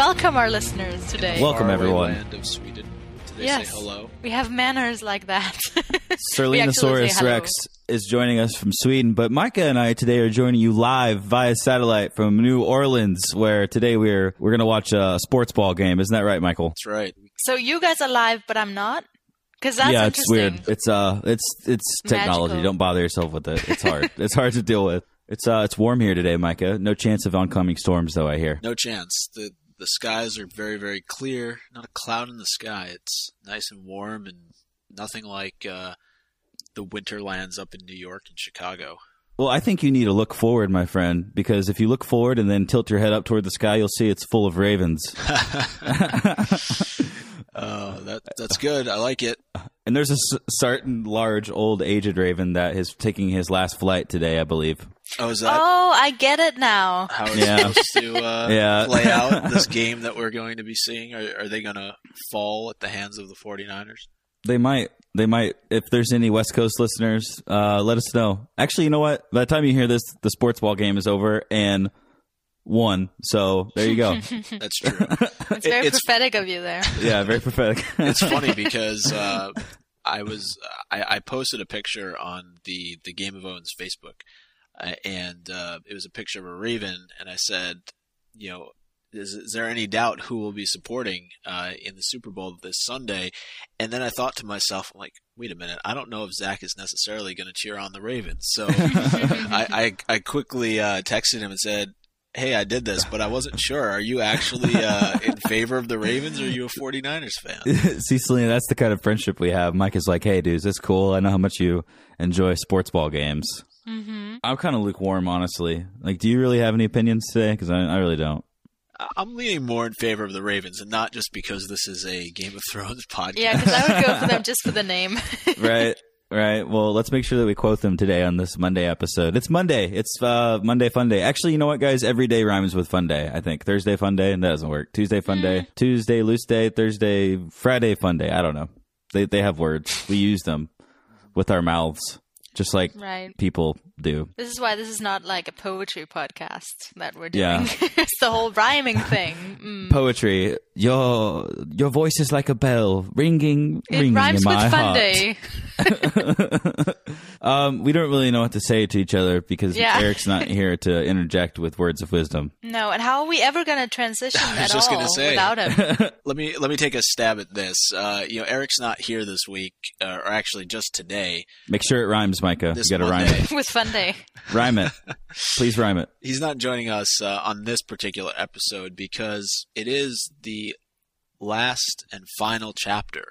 welcome our listeners today. Welcome, everyone. Land of Sweden. Do they yes, say hello? we have manners like that. We actually Serlinosaurus. Rex is joining us from Sweden, but Micah and I today are joining you live via satellite from New Orleans, where today we're we're gonna watch a sports ball game. Isn't that right, Michael? That's right. So you guys are live, but I'm not, because that's yeah, it's weird. It's uh, it's it's technology. Magical. Don't bother yourself with it. It's hard. it's hard to deal with. It's uh, it's warm here today, Micah. No chance of oncoming storms, though. I hear. No chance. The the skies are very very clear. Not a cloud in the sky. It's nice and warm and nothing like uh, the winterlands up in New York and Chicago. Well, I think you need to look forward, my friend, because if you look forward and then tilt your head up toward the sky, you'll see it's full of ravens. Oh, that that's good. I like it. And there's a s- certain large, old, aged raven that is taking his last flight today, I believe. Oh, is that oh, I get it now. how it's Yeah. supposed to uh, Yeah. play out this game that we're going to be seeing? Are, are they going to fall at the hands of the 49ers? They might. They might. If there's any West Coast listeners, uh, let us know. Actually, you know what? By the time you hear this, the sports ball game is over and won. So there you go. That's true. It's very it's prophetic of you there. yeah, very prophetic. it's funny because uh, I was I, I posted a picture on the the Game of Owns Facebook, uh, and uh, it was a picture of a raven, and I said, you know. Is, is there any doubt who will be supporting uh, in the Super Bowl this Sunday? And then I thought to myself, I'm like, wait a minute, I don't know if Zach is necessarily going to cheer on the Ravens. So I, I, I quickly uh, texted him and said, hey, I did this, but I wasn't sure. Are you actually uh, in favor of the Ravens or are you a 49ers fan? See, Selena, that's the kind of friendship we have. Mike is like, "Hey, dudes, it's cool. I know how much you enjoy sports ball games." Mm-hmm. I'm kind of lukewarm, honestly. Like, do you really have any opinions today? Because I, I really don't. I'm leaning more in favor of the Ravens, and not just because this is a Game of Thrones podcast. Yeah, because I would go for them just for the name. right right. Well let's make sure that we quote them today on this monday episode. It's monday. It's uh monday fun day. Actually you know what guys? Every day rhymes with fun day i think. Thursday fun day and that doesn't work. Tuesday fun day. Tuesday loose day. Thursday friday fun day. I don't know. They they have words. We use them with our mouths just like right. people do This is why this is not like a poetry podcast that we're doing. Yeah. it's the whole rhyming thing. Mm. poetry your your voice is like a bell ringing It ringing rhymes in with my fun heart day. um we don't really know what to say to each other because Yeah. eric's not here to interject with words of wisdom No, and how are we ever going to transition I was at just all gonna say. without him? Let me let me take a stab at this. Uh, you know, Eric's not here this week, uh, or actually just today. Make sure it rhymes, Micah. This you gotta rhyme it. with fun day. Rhyme it. Please rhyme it. He's not joining us uh, on this particular episode because it is the last and final chapter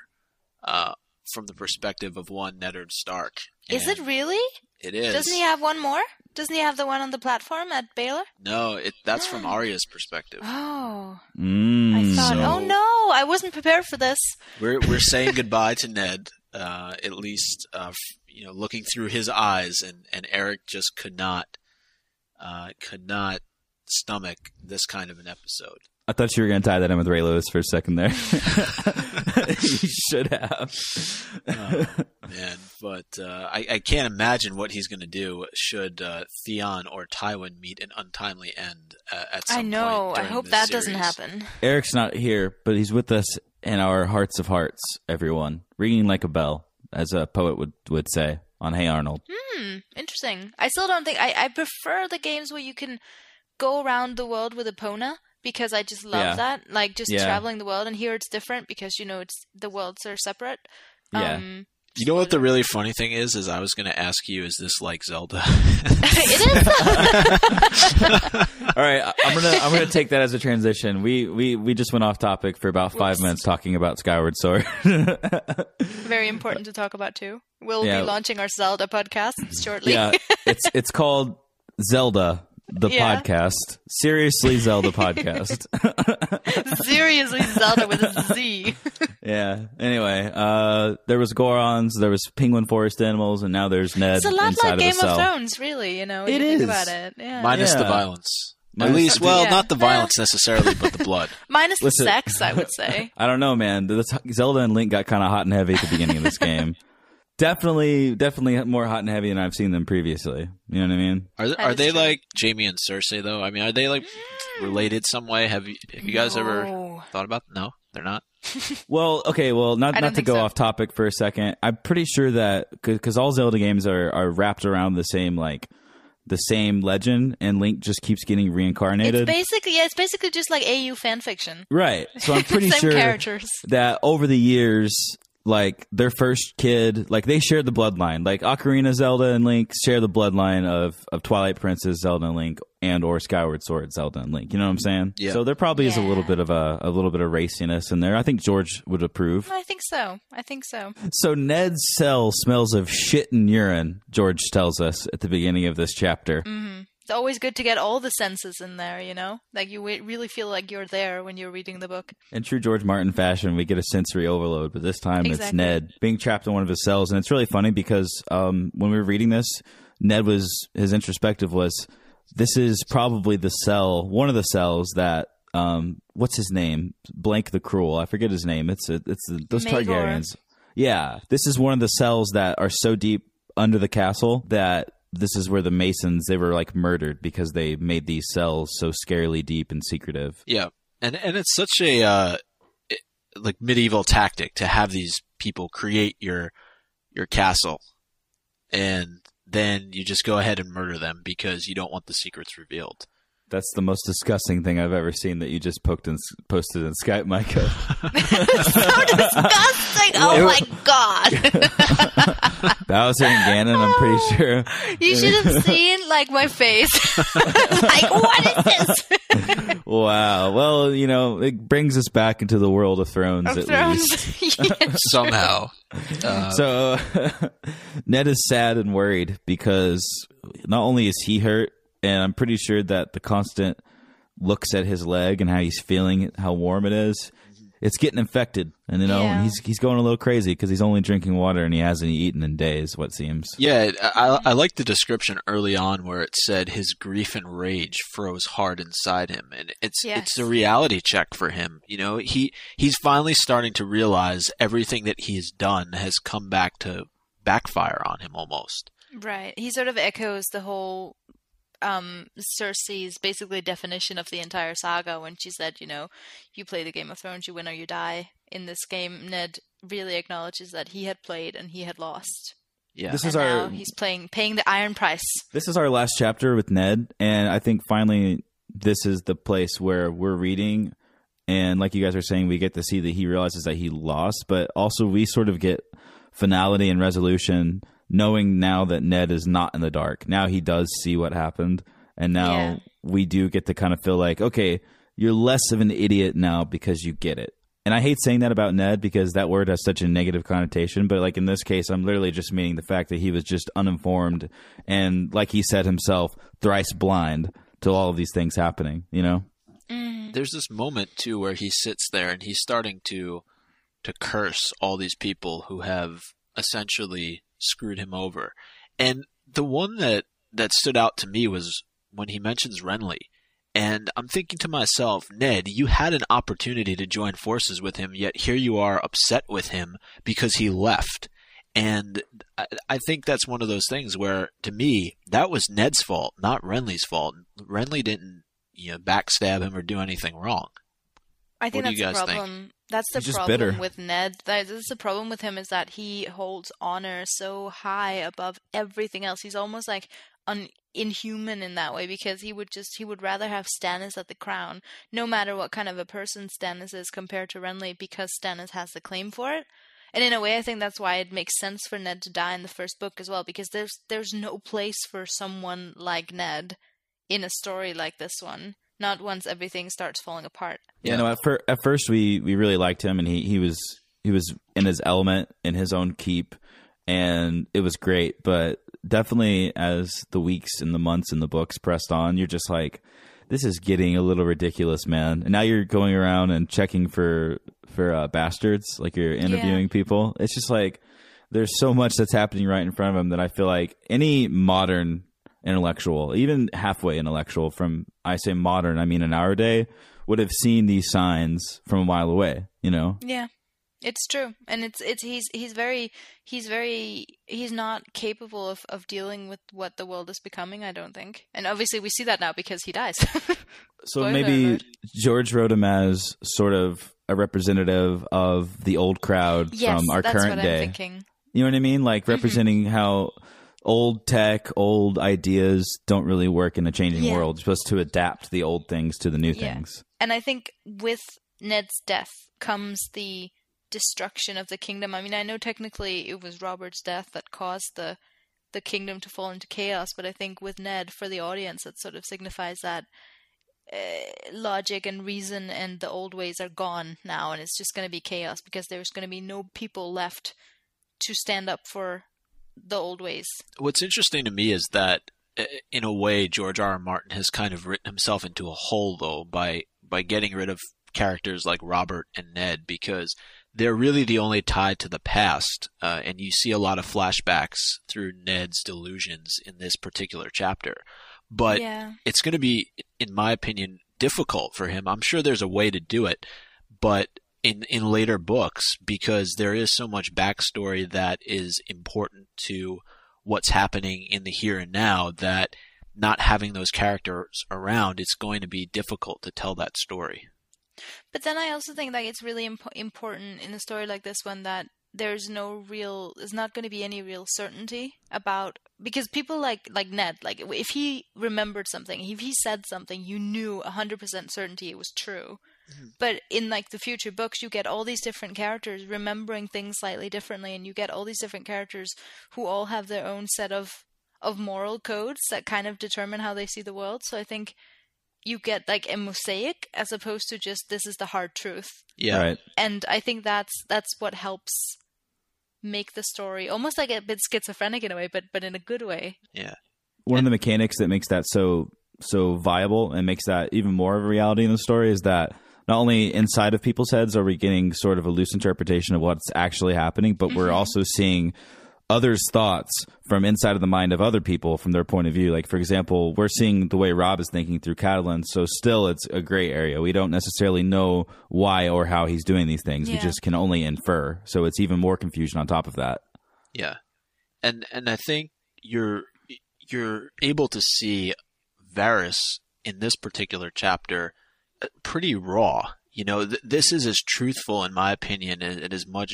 uh, from the perspective of one Eddard Stark. Is it really? It is. Doesn't he have one more? Doesn't he have the one on the platform at Baelor? No, it, that's from Arya's perspective. Oh, Mm. I thought. So- oh no, I wasn't prepared for this. We're we're saying goodbye to Ned, uh, at least uh, f- you know, looking through his eyes, and, and Eric just could not uh, could not stomach this kind of an episode. I thought you were gonna tie that in with Ray Lewis for a second there. you should have. Man, but uh, I, I can't imagine what he's going to do should uh, Theon or Tywin meet an untimely end uh, at some I know. point I hope the that doesn't happen. Eric's not here, but he's with us in our hearts of hearts, everyone. Ringing like a bell, as a poet would, would say on Hey Arnold. Hmm, interesting. I still don't think I, I prefer the games where you can go around the world with Epona because I just love Yeah. that. Like just Yeah. traveling the world and here it's different because you know it's the worlds are separate. Yeah. You know what the really funny thing is? Is I was going to ask you, is this like Zelda? it is All right, I- I'm gonna I'm gonna take that as a transition. We we we just went off topic for about five Whoops. minutes talking about Skyward Sword. very important to talk about too. We'll Yeah. be launching our Zelda podcast shortly. yeah, it's it's called Zelda the Yeah. podcast. Seriously, Zelda podcast. Seriously Zelda with a Z. yeah. Anyway, uh, there was Gorons, there was penguin forest animals, and now there's Ned It's a lot like of Game cell. of Thrones, really, you know, when It you think about it. Yeah. Minus the violence. Minus At least, the- well, Yeah. not the violence necessarily, but the blood. Minus the sex, I would say. I don't know, man. The, Zelda and Link got kind of hot and heavy at the beginning of this game. Definitely, definitely more hot and heavy than I've seen them previously. You know what I mean? Are they, are they like Jaime and Cersei though? I mean, are they like mm. related some way? Have you have you guys ever thought about? No, they're not. Well, okay, well, not not to go so. off topic for a second. I'm pretty sure that because all Zelda games are are wrapped around the same like the same legend, and Link just keeps getting It's reincarnated. basically yeah, it's basically just like AU fan fiction. right. So I'm pretty sure characters. that over the years, like their first kid, like they shared the bloodline. Like Ocarina Zelda and Link share the bloodline of of Twilight Princess Zelda and Link, and or Skyward Sword Zelda and Link. You know what I'm saying? Yeah. So there probably is a little bit of a a little bit of raciness in there. I think George would approve. I think so. I think so. So Ned's cell smells of shit and urine. George tells us at the beginning of this chapter. Mm. It's always good to get all the senses in there, you know? Like you really feel like you're there when you're reading the book. In true George Martin fashion, we get a sensory overload, but this time it's Ned being trapped in one of his cells, and it's really funny because um, when we were reading this, Ned was his introspective was, "This is probably the cell, one of the cells that." Um, what's his name? Blank the Cruel. I forget his name. It's a, it's the, those Maegor. Targaryens. Yeah, this is one of the cells that are so deep under the castle that this is where the Masons they were like murdered because they made these cells so scarily deep and secretive. Yeah, and and it's such a uh, it- like medieval tactic to have these people create your your castle, and then you just go ahead and murder them because you don't want the secrets revealed. That's the most disgusting thing I've ever seen that you just poked and posted in Skype, Micah. so disgusting! Oh my god! Bowser and Ganon, I'm pretty sure. you should have seen like my face. like what is this? Wow. Well, you know, it brings us back into the world of Thrones Of at Thrones. least. Yeah. Somehow, uh, So Ned is sad and worried because not only is he hurt, and I'm pretty sure that the constant looks at his leg and how he's feeling, how warm it is. It's getting infected, and you know, Yeah. and he's he's going a little crazy because he's only drinking water and he hasn't eaten in days. What seems. yeah, I, I like the description early on where it said his grief and rage froze hard inside him, and it's Yes. it's a reality check for him. You know, he he's finally starting to realize everything that he's done has come back to backfire on him almost. Right. He sort of echoes the whole um Cersei's basically definition of the entire saga when she said, you know, you play the Game of Thrones, you win or you die. In this game, Ned really acknowledges that he had played and he had lost. Yeah, This and is now our he's playing paying the iron price. This is our last chapter with Ned, and I think finally this is the place where we're reading, and like you guys are saying, we get to see that he realizes that he lost, but also we sort of get finality and resolution, knowing now that Ned is not in the dark. Now he does see what happened, and now Yeah. we do get to kind of feel like, okay, you're less of an idiot now because you get it. And I hate saying that about Ned because that word has such a negative connotation. But like in this case, I'm literally just meaning the fact that he was just uninformed and, like he said himself, thrice blind to all of these things happening. You know? Mm. there's this moment too where he sits there and he's starting to to curse all these people who have essentially screwed him over. And the one that that stood out to me was when he mentions Renly. And I'm thinking to myself, Ned, you had an opportunity to join forces with him, yet here you are upset with him because he left. And I, I think that's one of those things where, to me, that was Ned's fault, not Renly's fault. Renly didn't, you know, backstab him or do anything wrong. I think What do you that's the guys think? problem. That's the just problem bitter. with Ned. That this is the problem with him is that he holds honor so high above everything else. He's almost like un- inhuman in that way because he would just he would rather have Stannis at the crown, no matter what kind of a person Stannis is compared to Renly, because Stannis has the claim for it. And in a way, I think that's why it makes sense for Ned to die in the first book as well, because there's there's no place for someone like Ned in a story like this one. Not once everything starts falling apart. You know, at, fir- at first we, we really liked him, and he, he was he was in his element in his own keep, and it was great. But definitely, as the weeks and the months and the books pressed on, you're just like, this is getting a little ridiculous, man. And now you're going around and checking for for uh, bastards, like you're interviewing people. It's just like there's so much that's happening right in front of them that I feel like any modern intellectual, even halfway intellectual from I say modern, I mean in our day, would have seen these signs from a mile away, you know? Yeah. It's true, and it's it's he's he's very he's very he's not capable of of dealing with what the world is becoming. I don't think, and obviously we see that now because he dies. So Spoiler maybe alert. George wrote him as sort of a representative of the old crowd yes, from our that's current what day. I'm thinking. You know what I mean? Like Mm-hmm. representing how old tech, old ideas don't really work in a changing Yeah. world. You're supposed to adapt the old things to the new Yeah. things. And I think with Ned's death comes the destruction of the kingdom. I mean, I know technically it was Robert's death that caused the the kingdom to fall into chaos, but I think with Ned, for the audience, it sort of signifies that uh, logic and reason and the old ways are gone now, and it's just going to be chaos because there's going to be no people left to stand up for the old ways. What's interesting to me is that, uh, in a way, George R. R. Martin has kind of written himself into a hole, though, by by getting rid of characters like Robert and Ned, because they're really the only tie to the past, uh, and you see a lot of flashbacks through Ned's delusions in this particular chapter. But yeah. it's going to be, in my opinion, difficult for him. I'm sure there's a way to do it, but in in later books, because there is so much backstory that is important to what's happening in the here and now, that not having those characters around, it's going to be difficult to tell that story. But then I also think that it's really imp- important in a story like this one that there's no real, there's not going to be any real certainty about because people like like Ned, like if he remembered something, if he said something, you knew hundred percent certainty it was true. Mm-hmm. But in like the future books, you get all these different characters remembering things slightly differently, and you get all these different characters who all have their own set of of moral codes that kind of determine how they see the world. So I think you get like a mosaic as opposed to just this is the hard truth Yeah. Right. and i think that's that's what helps make the story almost like a bit schizophrenic in a way but but in a good way Yeah. One of the mechanics that makes that so so viable and makes that even more of a reality in the story is that not only inside of people's heads are we getting sort of a loose interpretation of what's actually happening, but we're mm-hmm. also seeing others' thoughts from inside of the mind of other people from their point of view. Like, for example, we're seeing the way Robb is thinking through Catelyn, so still it's a gray area. We don't necessarily know why or how he's doing these things. We just can only infer. So it's even more confusion on top of that. Yeah, and and I think you're you're able to see Varys in this particular chapter uh, pretty raw. You know, th- this is as truthful, in my opinion, and, and as much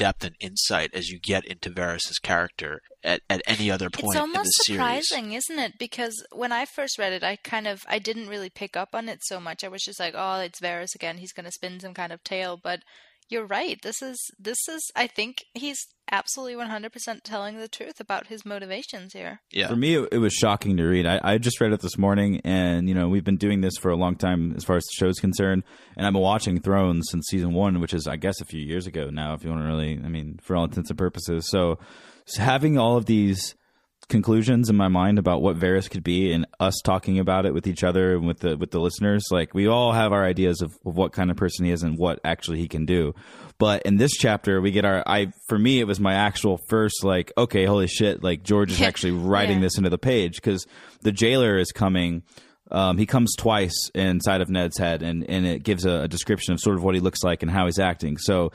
depth and insight as you get into Varys's character at, at any other point it's in almost the series. surprising isn't it? Because when i first read it i kind of i didn't really pick up on it so much. I was just like oh it's Varys again. He's going to spin some kind of tale but you're right this is this is i think he's absolutely 100% telling the truth about his motivations here Yeah, For me, it, it was shocking to read. I, I just read it this morning, and you know we've been doing this for a long time as far as the show's concerned. And I've been watching Thrones since season one, which is I guess a few years ago now, if you want to really, I mean, for all intents and purposes. So, so having all of these conclusions in my mind about what Varys could be, and us talking about it with each other and with the with the listeners, like we all have our ideas of, of what kind of person he is and what actually he can do. But in this chapter, we get our. I for me, it was my actual first like, okay, holy shit! Like George is actually writing Yeah. this into the page because the jailer is coming. Um, he comes twice inside of Ned's head, and and it gives a, a description of sort of what he looks like and how he's acting. So,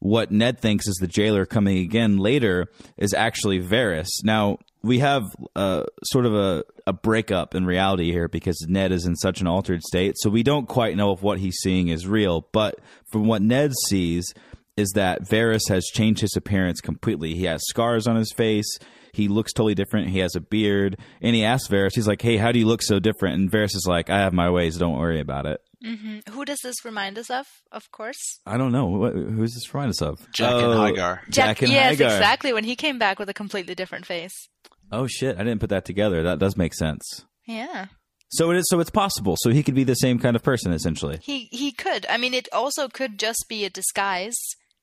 what Ned thinks is the jailer coming again later is actually Varys. Now we have uh, sort of a, a breakup in reality here because Ned is in such an altered state, so we don't quite know if what he's seeing is real. But from what Ned sees, is that Varys has changed his appearance completely. He has scars on his face. He looks totally different. He has a beard. And he asks Varys, he's like, hey, how do you look so different? And Varys is like, I have my ways. Don't worry about it. Hmm who does this remind us of of course I don't know. What, who's this remind us of? Jaqen Oh, H'ghar. Jack and yes H'ghar. exactly when he came back with a completely different face Oh, shit. I didn't put that together. That does make sense. yeah So it is. So it's possible. So he could be the same kind of person, essentially. He he could. I mean, it also could just be a disguise,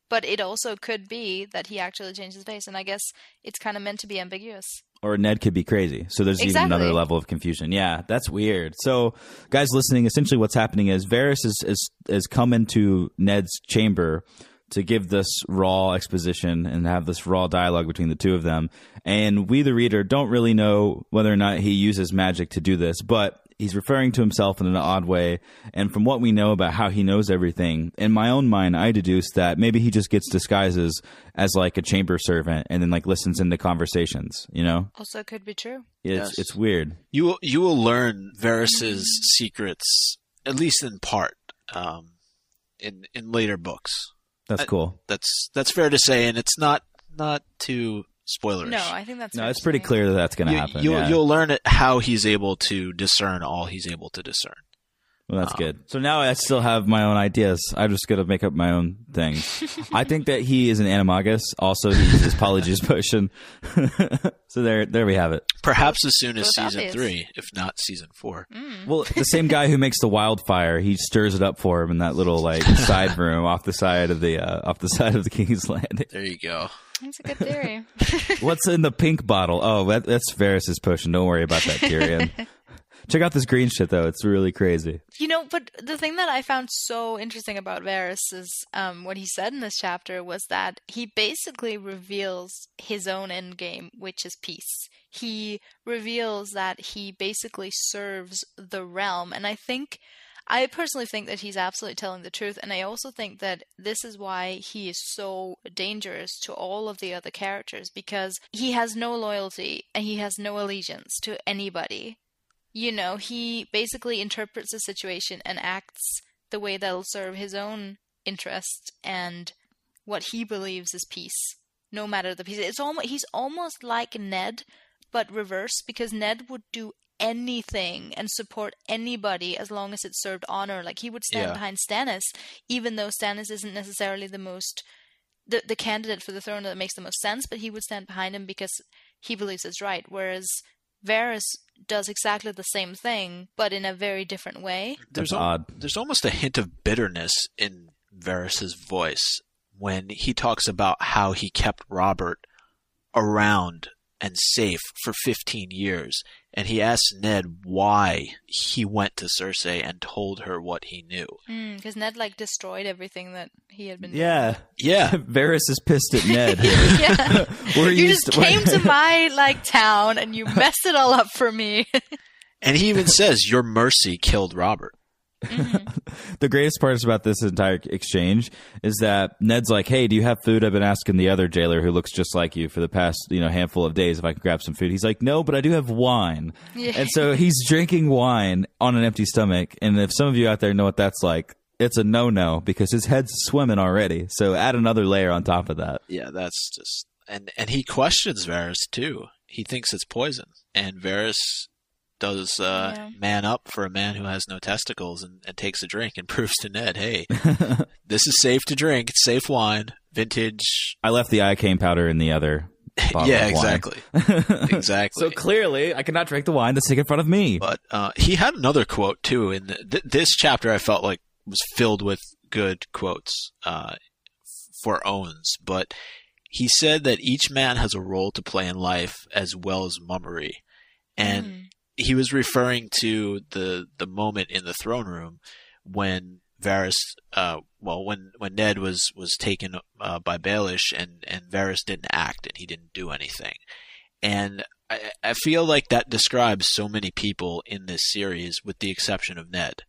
but it also could be that he actually changed his face. And I guess it's kind of meant to be ambiguous. Or Ned could be crazy. So there's even another level of confusion. Yeah, that's weird. So, guys listening, essentially what's happening is Varys is is, is come into Ned's chamber to give this raw exposition and have this raw dialogue between the two of them. And we, the reader, don't really know whether or not he uses magic to do this, but he's referring to himself in an odd way. And from what we know about how he knows everything, in my own mind, I deduce that maybe he just gets disguises as like a chamber servant and then like listens into conversations. You know, Also, could be true. it's Yes. it's weird. You will, you will learn Varys's secrets at least in part um, in in later books. That's I- cool. That's that's fair to say, and it's not not too spoilerish. No, I think that's No, it's pretty clear that that's going to you, happen. You'll yeah. you'll learn how he's able to discern all he's able to discern. Well, that's Um, good. So now I still have my own ideas. I'm just gonna make up my own things. I think that he is an animagus. Also, he uses Polyjuice potion. so there, there we have it. Perhaps as soon as Both season obvious. three, if not season four. Mm. Well, the same guy who makes the wildfire, he stirs it up for him in that little like side room off the side of the uh, off the side of the King's Landing. There you go. That's a good theory. What's in the pink bottle? Oh, that, that's Varys's potion. Don't worry about that, Tyrion. Check out this green shit though. It's really crazy. You know, but the thing that I found so interesting about Varys is um, what he said in this chapter was that he basically reveals his own end game, which is peace. He reveals that he basically serves the realm, and I think. I personally think that he's absolutely telling the truth, and I also think that this is why he is so dangerous to all of the other characters because he has no loyalty and he has no allegiance to anybody you know, he basically interprets the situation and acts the way that'll serve his own interest and what he believes is peace, no matter the peace. It's almost he's almost like Ned, but reverse because Ned would do anything and support anybody as long as it served honor. Like he would stand Yeah. behind Stannis, even though Stannis isn't necessarily the most the the candidate for the throne that makes the most sense, but he would stand behind him because he believes it's right. Whereas Varys does exactly the same thing, but in a very different way. There's al- odd. there's almost a hint of bitterness in Varys's voice when he talks about how he kept Robert around and safe for 15 years, and he asks Ned why he went to Cersei and told her what he knew. Hmm, because Ned like destroyed everything that he had been. Yeah, Yeah, Varys is pissed at Ned. doing. yeah. We're you just to- came to my like town and you messed it all up for me. and he even says your mercy killed Robert. Mm-hmm. the greatest part about this entire exchange is that Ned's like, "Hey, do you have food?" I've been asking the other jailer who looks just like you for the past you know handful of days if I could grab some food. He's like, "No, but I do have wine," Yeah. and so he's drinking wine on an empty stomach. And if some of you out there know what that's like, it's a no-no because his head's swimming already. So add another layer on top of that. Yeah, that's just and and he questions Varys too. He thinks it's poison, and Varys does uh, Yeah. man up for a man who has no testicles and, and takes a drink and proves to Ned, hey, this is safe to drink. It's safe wine, vintage. I left the iocane powder in the other. bottle yeah, of wine. exactly, exactly. So clearly, I cannot drink the wine that's sitting in front of me. But uh, he had another quote too. In the, th- this chapter, I felt like was filled with good quotes uh, for owns. But he said that each man has a role to play in life as well as mummery, and Mm. He was referring to the the moment in the throne room when Varys, uh, well, when when Ned was was taken uh, by Baelish and and Varys didn't act and he didn't do anything, and I, I feel like that describes so many people in this series, with the exception of Ned.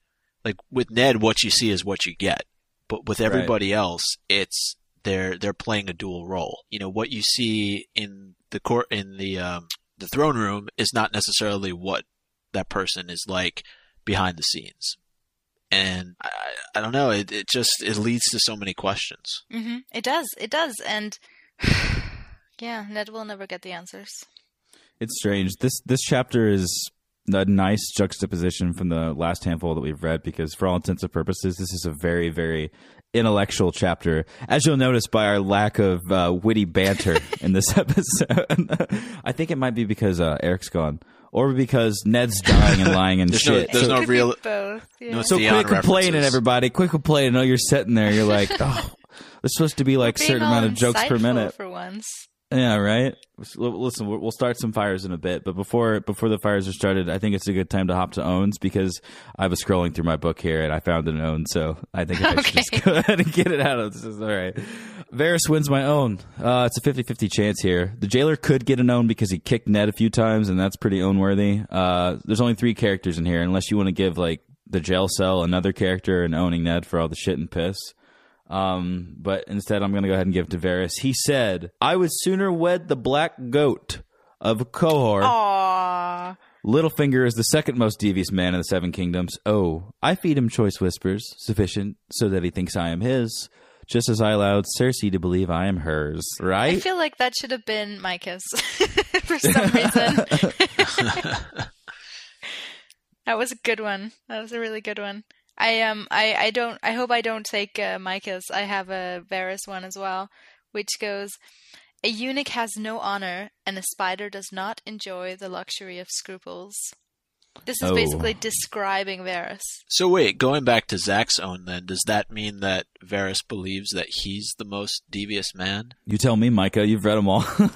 Like with Ned, what you see is what you get, but with everybody else, it's they're they're playing a dual role. You know what you see in the court in the um, the throne room is not necessarily what that person is like behind the scenes. And I, I I don't know. It, it just it leads to so many questions. hmm It does. It does. And yeah, Ned will never get the answers. It's strange. This this chapter is a nice juxtaposition from the last handful that we've read because, for all intents and purposes, this is a very very intellectual chapter. As you'll notice by our lack of uh, witty banter in this episode, I think it might be because uh, Eric's gone, or because Ned's dying and lying and There's no- shit. there's so, no real- both. Yeah. no, so Theon quit complaining, references. everybody. Quit complaining. I know you're sitting there. You're like, oh, there's supposed to be like a certain amount of jokes per minute. for once. Yeah, right. Listen, we'll we'll start some fires in a bit, but before before the fires are started, I think it's a good time to hop to owns because I was scrolling through my book here and I found an own, so I think I should just go ahead and get it out of this. Is all right. Varys wins my own. Uh, it's a 50-50 chance here. The jailer could get an own because he kicked Ned a few times, and that's pretty own worthy. Uh, there's only three characters in here, unless you want to give like the jail cell another character and owning Ned for all the shit and piss. Um, but instead, I'm going to go ahead and give it to Varys. He said, I would sooner wed the black goat of Qohor. Aww. Littlefinger is the second most devious man in the Seven Kingdoms. Oh, I feed him choice whispers, sufficient so that he thinks I am his, just as I allowed Cersei to believe I am hers, right? I feel like that should have been Micah's for some reason. that was a good one. That was a really good one. I um I I don't I hope I don't take uh, Micah's. I have a Varys one as well, which goes. A eunuch has no honor, and a spider does not enjoy the luxury of scruples. This is Oh. basically describing Varys. So wait, going back to Zach's own, then does that mean that Varys believes that he's the most devious man? you tell me, Micah. You've read them all. uh,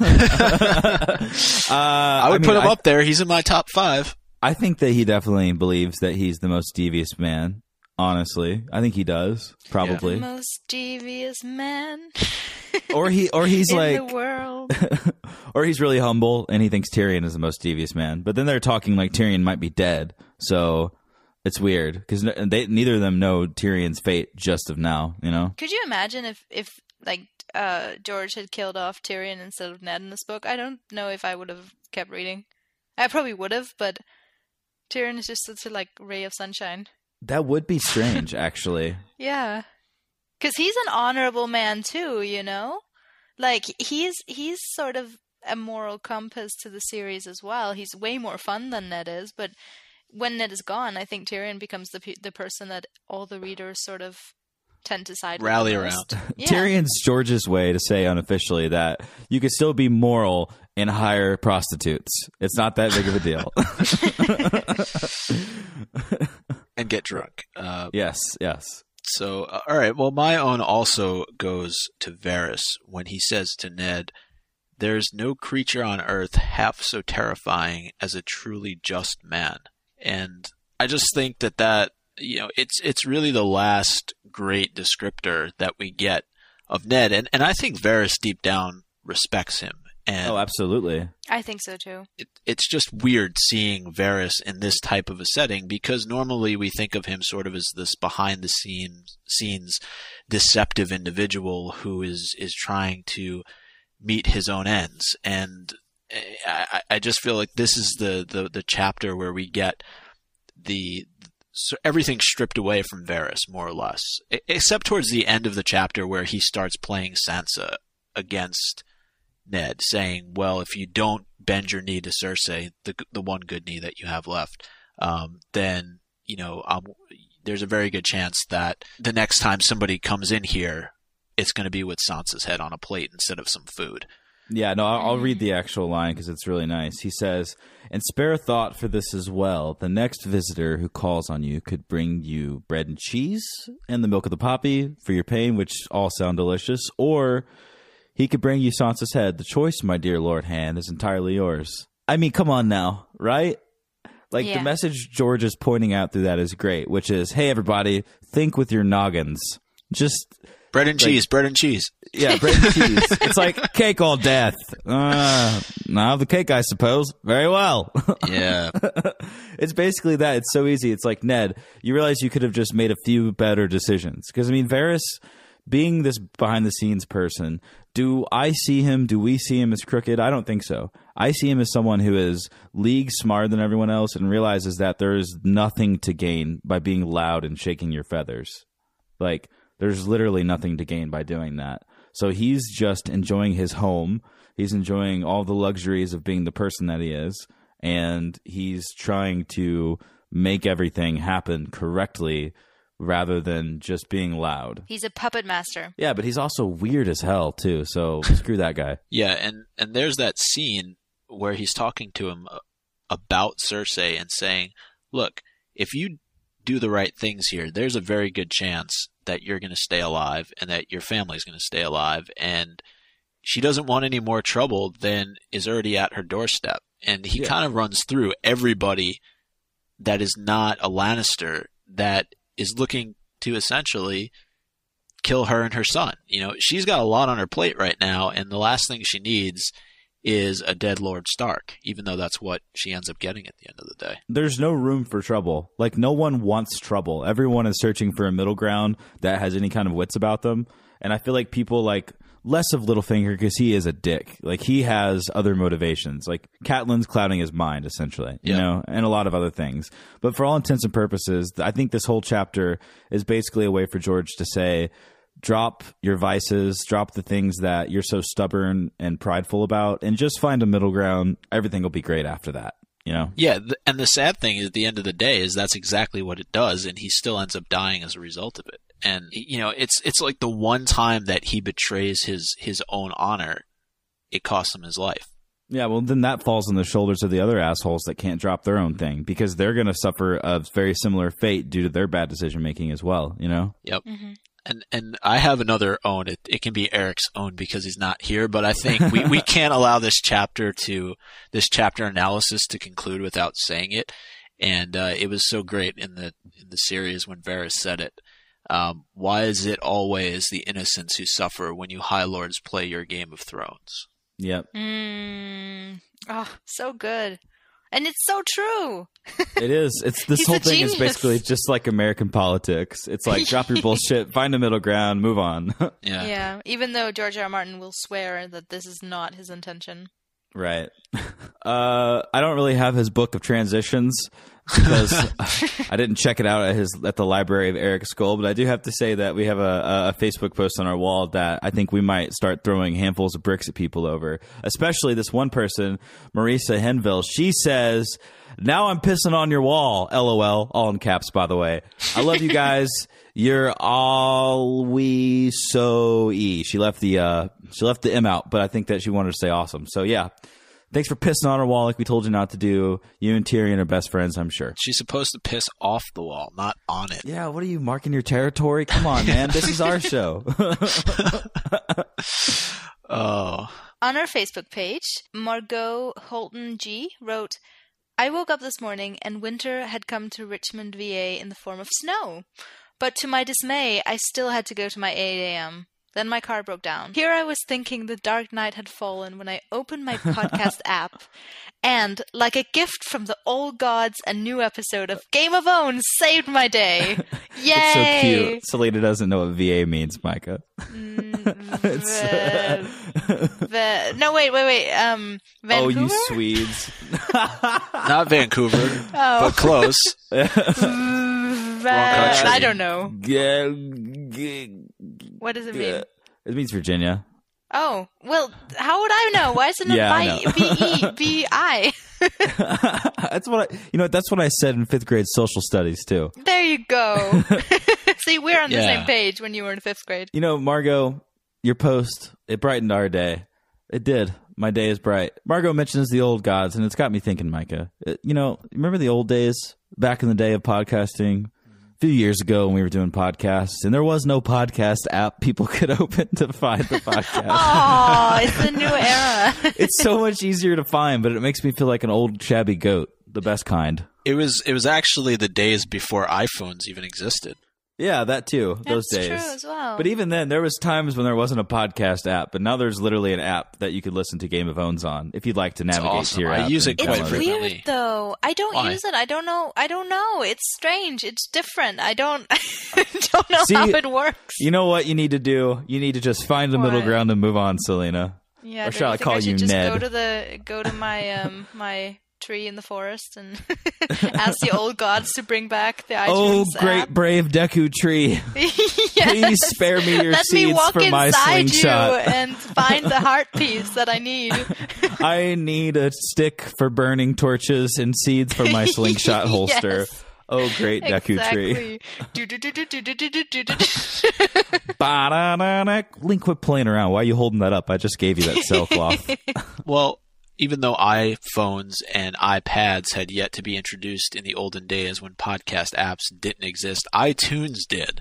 I would mean, put him I- up there. He's in my top five. I think that he definitely believes that he's the most devious man. Honestly, I think he does. Probably, The most devious man or he, or he's in like, the world. or he's really humble and he thinks Tyrion is the most devious man. But then they're talking like Tyrion might be dead, so it's weird because they neither of them know Tyrion's fate just of now. You know, Could you imagine if if like uh George had killed off Tyrion instead of Ned in this book? I don't know if I would have kept reading. I probably would have, but Tyrion is just such a like ray of sunshine. That would be strange, actually. Yeah. Cuz he's an honorable man too, you know? Like he's he's sort of a moral compass to the series as well. He's way more fun than Ned is, but when Ned is gone, I think Tyrion becomes the pe- the person that all the readers sort of tend to side Rally the around. Yeah. Tyrion's George's way to say unofficially that you could still be moral and hire prostitutes. It's not that big of a deal. and get drunk. Uh, yes, yes. so, uh, all right. Well, my own also goes to Varys when he says to Ned, "There's no creature on earth half so terrifying as a truly just man." And I just think that that you know, it's it's really the last great descriptor that we get of Ned, and and I think Varys deep down respects him. And Oh, absolutely. I think so too. it, it's just weird seeing Varys in this type of a setting because normally we think of him sort of as this behind the scenes scenes deceptive individual who is is trying to meet his own ends and I, I I just feel like this is the, the, the chapter where we get the so everything stripped away from Varys more or less except towards the end of the chapter where he starts playing Sansa against Ned, saying, "Well, if you don't bend your knee to Cersei, the the one good knee that you have left, um, then you know um, there's a very good chance that the next time somebody comes in here, it's going to be with Sansa's head on a plate instead of some food." Yeah, no, I'll, I'll read the actual line because it's really nice. He says, "And spare a thought for this as well. The next visitor who calls on you could bring you bread and cheese and the milk of the poppy for your pain, which all sound delicious, or he could bring you Sansa's head. The choice, my dear Lord Hand, is entirely yours. I mean, come on now, right? Like the message George is pointing out through that is great, which is, hey, everybody, think with your noggins. Just Bread and cheese, bread and cheese. yeah, bread and cheese. It's like cake all death. Uh, now the cake, I suppose. Very well. Yeah, it's basically that. It's so easy. It's like Ned. You realize you could have just made a few better decisions because I mean, Varys, being this behind the scenes person, do I see him? Do we see him as crooked? I don't think so. I see him as someone who is league smarter than everyone else and realizes that there is nothing to gain by being loud and shaking your feathers. Like there's literally nothing to gain by doing that. So he's just enjoying his home. He's enjoying all the luxuries of being the person that he is and he's trying to make everything happen correctly rather than just being loud. He's a puppet master. Yeah, but he's also weird as hell too. So screw that guy. yeah, and and there's that scene where he's talking to him uh, about Cersei and saying, "Look, if you do the right things here, there's a very good chance that you're going to stay alive and that your family's going to stay alive and she doesn't want any more trouble than is already at her doorstep. And he Yeah. kind of runs through everybody that is not a Lannister that is looking to essentially kill her and her son. You know, she's got a lot on her plate right now, and the last thing she needs is a dead Lord Stark, even though that's what she ends up getting at the end of the day. There's no room for trouble. Like no one wants trouble. Everyone is searching for a middle ground that has any kind of wits about them. And I feel like people like less of Littlefinger because he is a dick. Like he has other motivations. Like Catelyn's clouding his mind essentially, you Yeah. know, and a lot of other things. But for all intents and purposes, I think this whole chapter is basically a way for George to say, drop your vices, drop the things that you're so stubborn and prideful about, and just find a middle ground. Everything will be great after that. You know? Yeah, th- and the sad thing is, at the end of the day, is that's exactly what it does, and he still ends up dying as a result of it. And you know, it's it's like the one time that he betrays his his own honor, it costs him his life. Yeah, well, then that falls on the shoulders of the other assholes that can't drop their own thing because they're going to suffer a very similar fate due to their bad decision making as well. You know? Yep. Mhm. And and I have another own. It it can be Eric's own because he's not here, but I think we, we can't allow this chapter to this chapter analysis to conclude without saying it. And uh, it was so great in the in the series when Varys said it. Um, why is it always the innocents who suffer when you High Lords play your Game of Thrones? Yep, Mm. Oh, so good. And it's so true. it is. It's this He's whole a thing is basically just like American politics. It's like drop your bullshit, find a middle ground, move on. Yeah. Yeah. Even though George R. R. Martin will swear that this is not his intention. right. Uh, I don't really have his book of transitions because I didn't check it out at his at the library of Eric Skull, but I do have to say that we have a, a Facebook post on our wall that I think we might start throwing handfuls of bricks at people over. Especially this one person, Marisa Henville. She says, "Now I'm pissing on your wall." LOL, all in caps, by the way. I love you guys. You're all we so e. She left the uh she left the M out, but I think that she wanted to say awesome. So yeah. Thanks for pissing on our wall like we told you not to do. You and Tyrion are best friends, I'm sure. She's supposed to piss off the wall, not on it. Yeah, what are you marking your territory? Come on, man. This is our show. Oh, On our Facebook page, Margot Holton G wrote, I woke up this morning and winter had come to Richmond, VA in the form of snow. But to my dismay, I still had to go to my 8 a.m. Then my car broke down. Here I was thinking the dark night had fallen when I opened my podcast app. And, like a gift from the old gods, a new episode of Game of Owns saved my day. Yay! It's so cute. Selena doesn't know what VA means, Micah. V- v- no, wait, wait, wait. Um, Vancouver? Oh, you Swedes. not Vancouver, Oh. but close. V- country. I don't know. Yeah, g- What does it yeah. mean? It means Virginia. Oh, well, how would I know? Why isn't it Yeah, I by know. B E B I? that's what I, you know. That's what I said in fifth grade social studies too. There you go. See, we're on the Yeah. same page when you were in fifth grade. You know, Margot, your post it brightened our day. It did. My day is bright. Margot mentions the old gods, and it's got me thinking, Micah. It- you know, remember the old days back in the day of podcasting? A few years ago when we were doing podcasts, and there was no podcast app people could open to find the podcast. Oh, it's a new era. it's so much easier to find, but it makes me feel like an old shabby goat, the best kind. It was it was actually the days before iPhones even existed. Yeah, that too. those That's days. true as well. But even then, there was times when there wasn't a podcast app, but now there's literally an app that you could listen to Game of Owns on if you'd like to navigate awesome. to your I app use it quite It's weird though. I don't Why? use it. I don't know. I don't know. It's strange. It's different. I don't. I don't know See, how it works. You know what you need to do? You need to just find the middle ground and move on, Selena. Yeah. or don't shall you I think call I you just Ned? Go to the go to my um my tree in the forest and ask the old gods to bring back the Oh, great app. brave Deku tree! Yes. Please spare me your Let me walk for my inside you slingshot. and find the heart piece that I need. I need a stick for burning torches and seeds for my slingshot holster. Yes. Oh, great Deku tree! exactly. Ba-da-da-da. Link, quit playing around. Why are you holding that up? I just gave you that cell cloth. Well, even though iPhones and iPads had yet to be introduced in the olden days when podcast apps didn't exist, iTunes did,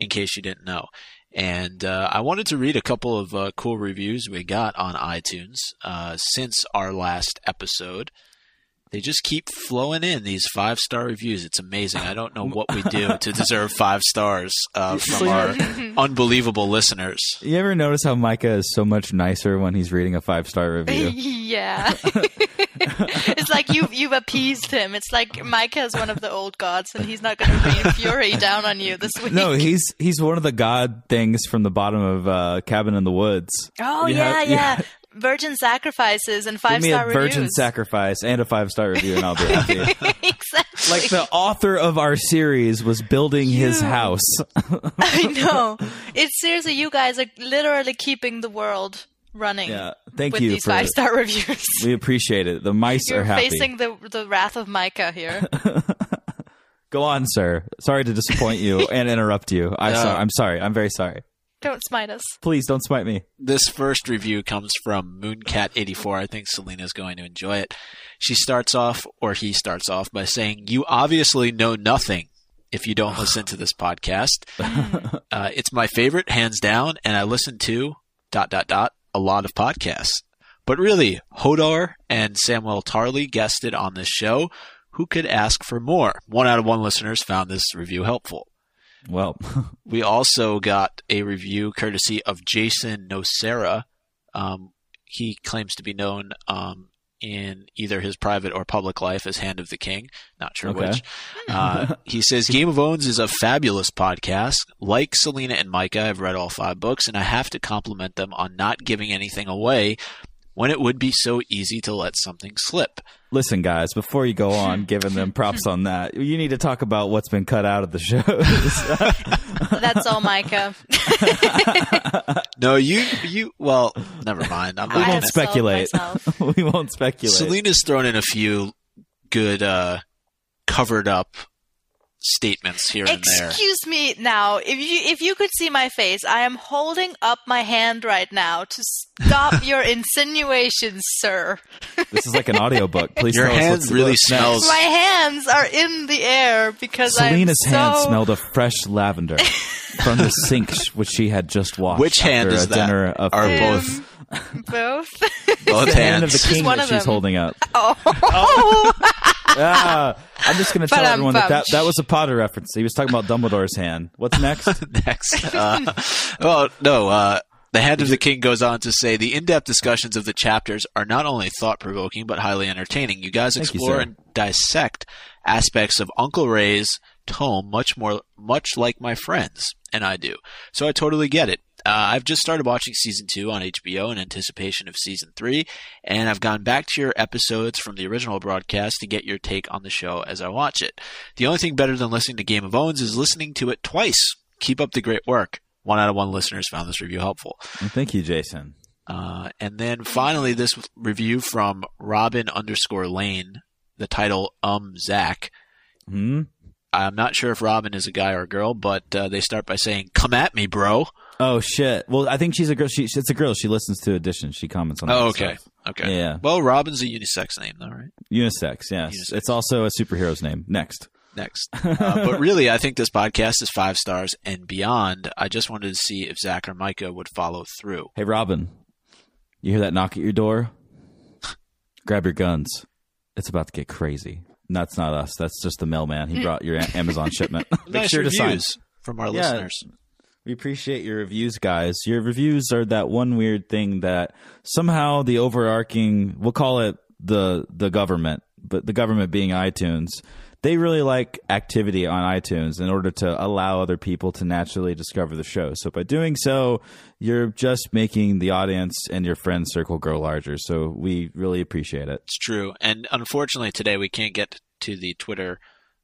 in case you didn't know. And uh, I wanted to read a couple of uh, cool reviews we got on iTunes uh, since our last episode. They just keep flowing in these five star reviews. It's amazing. I don't know what we do to deserve five stars uh, from our unbelievable listeners. You ever notice how Micah is so much nicer when he's reading a five star review? yeah. it's like you've you've appeased him. It's like Micah is one of the old gods, and he's not going to rain fury down on you this week. no, he's he's one of the god things from the bottom of uh, Cabin in the Woods. Oh You yeah, have- yeah. You- Virgin sacrifices and Give five-star a star virgin sacrifice and a five star review, and I'll be happy. exactly. like the author of our series was building his house. I know. It's seriously, you guys are literally keeping the world running. yeah, thank with you these for five star reviews. We appreciate it. The mice You're are happy. facing the the wrath of Micah here. Go on, sir. Sorry to disappoint you and interrupt you. I Yeah. so- I'm sorry. I'm very sorry. Don't smite us. Please don't smite me. This first review comes from Mooncat84. I think Selena's going to enjoy it. She starts off, or he starts off, by saying, You obviously know nothing if you don't listen to this podcast. uh, it's my favorite, hands down, and I listen to dot dot dot a lot of podcasts. But really, Hodor and Samwell Tarly guested on this show. Who could ask for more? One out of one listeners found this review helpful. Well, We also got a review courtesy of Jason Nocera. Um, he claims to be known um, in either his private or public life as Hand of the King. Not sure Okay. which. Uh, he says Game of Owns is a fabulous podcast. Like Selena and Micah, I've read all five books, and I have to compliment them on not giving anything away when it would be so easy to let something slip. listen, guys. Before you go on giving them props on that, you need to talk about what's been cut out of the shows. That's all, Micah. No, you, you. Well, never mind. I'm not I won't gonna speculate. we won't speculate. Selena's thrown in a few good uh, covered up statements here and there. Excuse me now. If you if you could see my face, I am holding up my hand right now to stop your insinuations, sir. this is like an audiobook. Please Your tell us hand what's- really what's smells- My hands are in the air because Selena's I'm so hand smelled of fresh lavender from the sink which she had just washed. Which hand after is a that? dinner of Are food. both both. both the hand of hands? the king one that of she's them. holding up. oh, oh. ah, I'm just going to tell Ba-dum, everyone that, that that was a Potter reference. He was talking about Dumbledore's hand. What's next? Next, uh, well, no. Uh, the Hand of the King goes on to say the in-depth discussions of the chapters are not only thought-provoking but highly entertaining. You guys Thank you, explore and dissect aspects of Uncle Ray's tome much more, much like my friends and I do. So I totally get it. Uh, I've just started watching season two on HBO in anticipation of season three, and I've gone back to your episodes from the original broadcast to get your take on the show as I watch it. The only thing better than listening to Game of Owns is listening to it twice. Keep up the great work. One out of one listeners found this review helpful. Well, Thank you, Jason. Uh, and then finally, this review from Robin underscore Lane, the title Um Zach. Hmm? I'm not sure if Robin is a guy or a girl, but uh, they start by saying, "Come at me, bro." Oh shit. Well, I think she's a girl. She, it's a girl. She listens to Edition. She comments on. Oh, okay, stuff. okay. Yeah. Well, Robin's a unisex name, though, right? Unisex. Yes. Unisex. It's also a superhero's name. Next. Next, uh, but really, I think this podcast is five stars and beyond. I just wanted to see if Zach or Micah would follow through. Hey, Robin. You hear that knock at your door? Grab your guns. It's about to get crazy. That's not us. That's just the mailman. He brought your Amazon shipment. Make nice sure to sign. reviews from our Yeah. listeners. We appreciate your reviews, guys. Your reviews are that one weird thing that somehow the overarching, we'll call it the the government, but the government being iTunes, they really like activity on iTunes in order to allow other people to naturally discover the show. So by doing so, you're just making the audience and your friend circle grow larger. So we really appreciate it. It's true. And unfortunately, today we can't get to the Twitter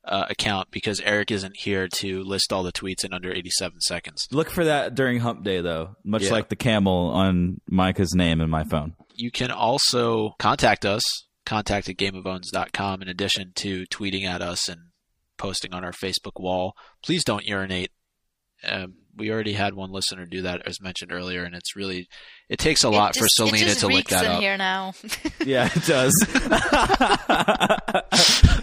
uh, account because Eric isn't here to list all the tweets in under 87 seconds. Look for that during Hump Day, though, much Yeah. like the camel on Micah's name in my phone. You can also contact us, contact at gameofowns.com, in addition to tweeting at us and posting on our Facebook wall. Please don't urinate. Um, we already had one listener do that, as mentioned earlier, and it's really, it takes a lot it for just, it Selena to look reeks that in up. here now. Yeah, it does.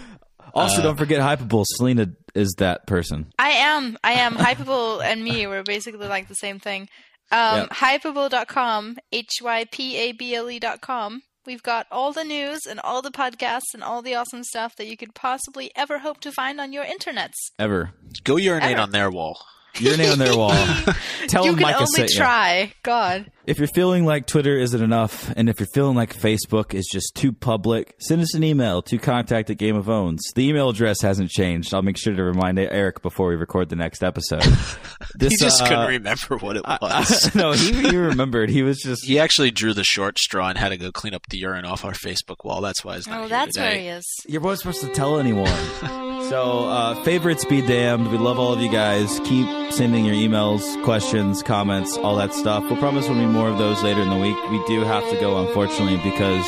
Also, Uh, don't forget Hypable. Selena is that person. I am. I am. Hypable and me were basically like the same thing. Um, Yep. Hypable.com, H Y P A B L E.com. We've got all the news and all the podcasts and all the awesome stuff that you could possibly ever hope to find on your internets. Ever. Go urinate Ever. on their wall. Urinate on their wall. Tell you them can Micah only sent you. try. God. If you're feeling like Twitter isn't enough, and if you're feeling like Facebook is just too public, send us an email to contact at Game of Owns. The email address hasn't changed. I'll make sure to remind Eric before we record the next episode. This, He just uh, couldn't remember what it was. no, he, he remembered. He was just. he actually drew the short straw and had to go clean up the urine off our Facebook wall. That's why he's not Oh, here that's today. where he is. You're both supposed to tell anyone. So, uh, favorites be damned. We love all of you guys. Keep sending your emails, questions, comments, all that stuff. We'll promise we'll be more of those later in the week. We do have to go, unfortunately, because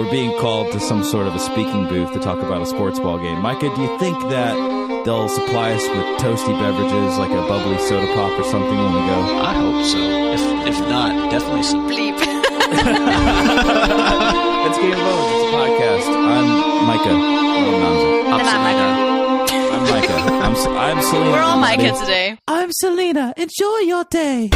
we're being called to some sort of a speaking booth to talk about a sports ball game. Micah, do you think that they'll supply us with toasty beverages like a bubbly soda pop or something when we go? I hope so. If if not, definitely some. Bleep. It's Game of Owns. It's a podcast. I'm Micah. I'm I'm And I'm Selena. I'm Micah. I'm, I'm Selena. We're all everybody. Micah today. I'm Selena. Enjoy your day.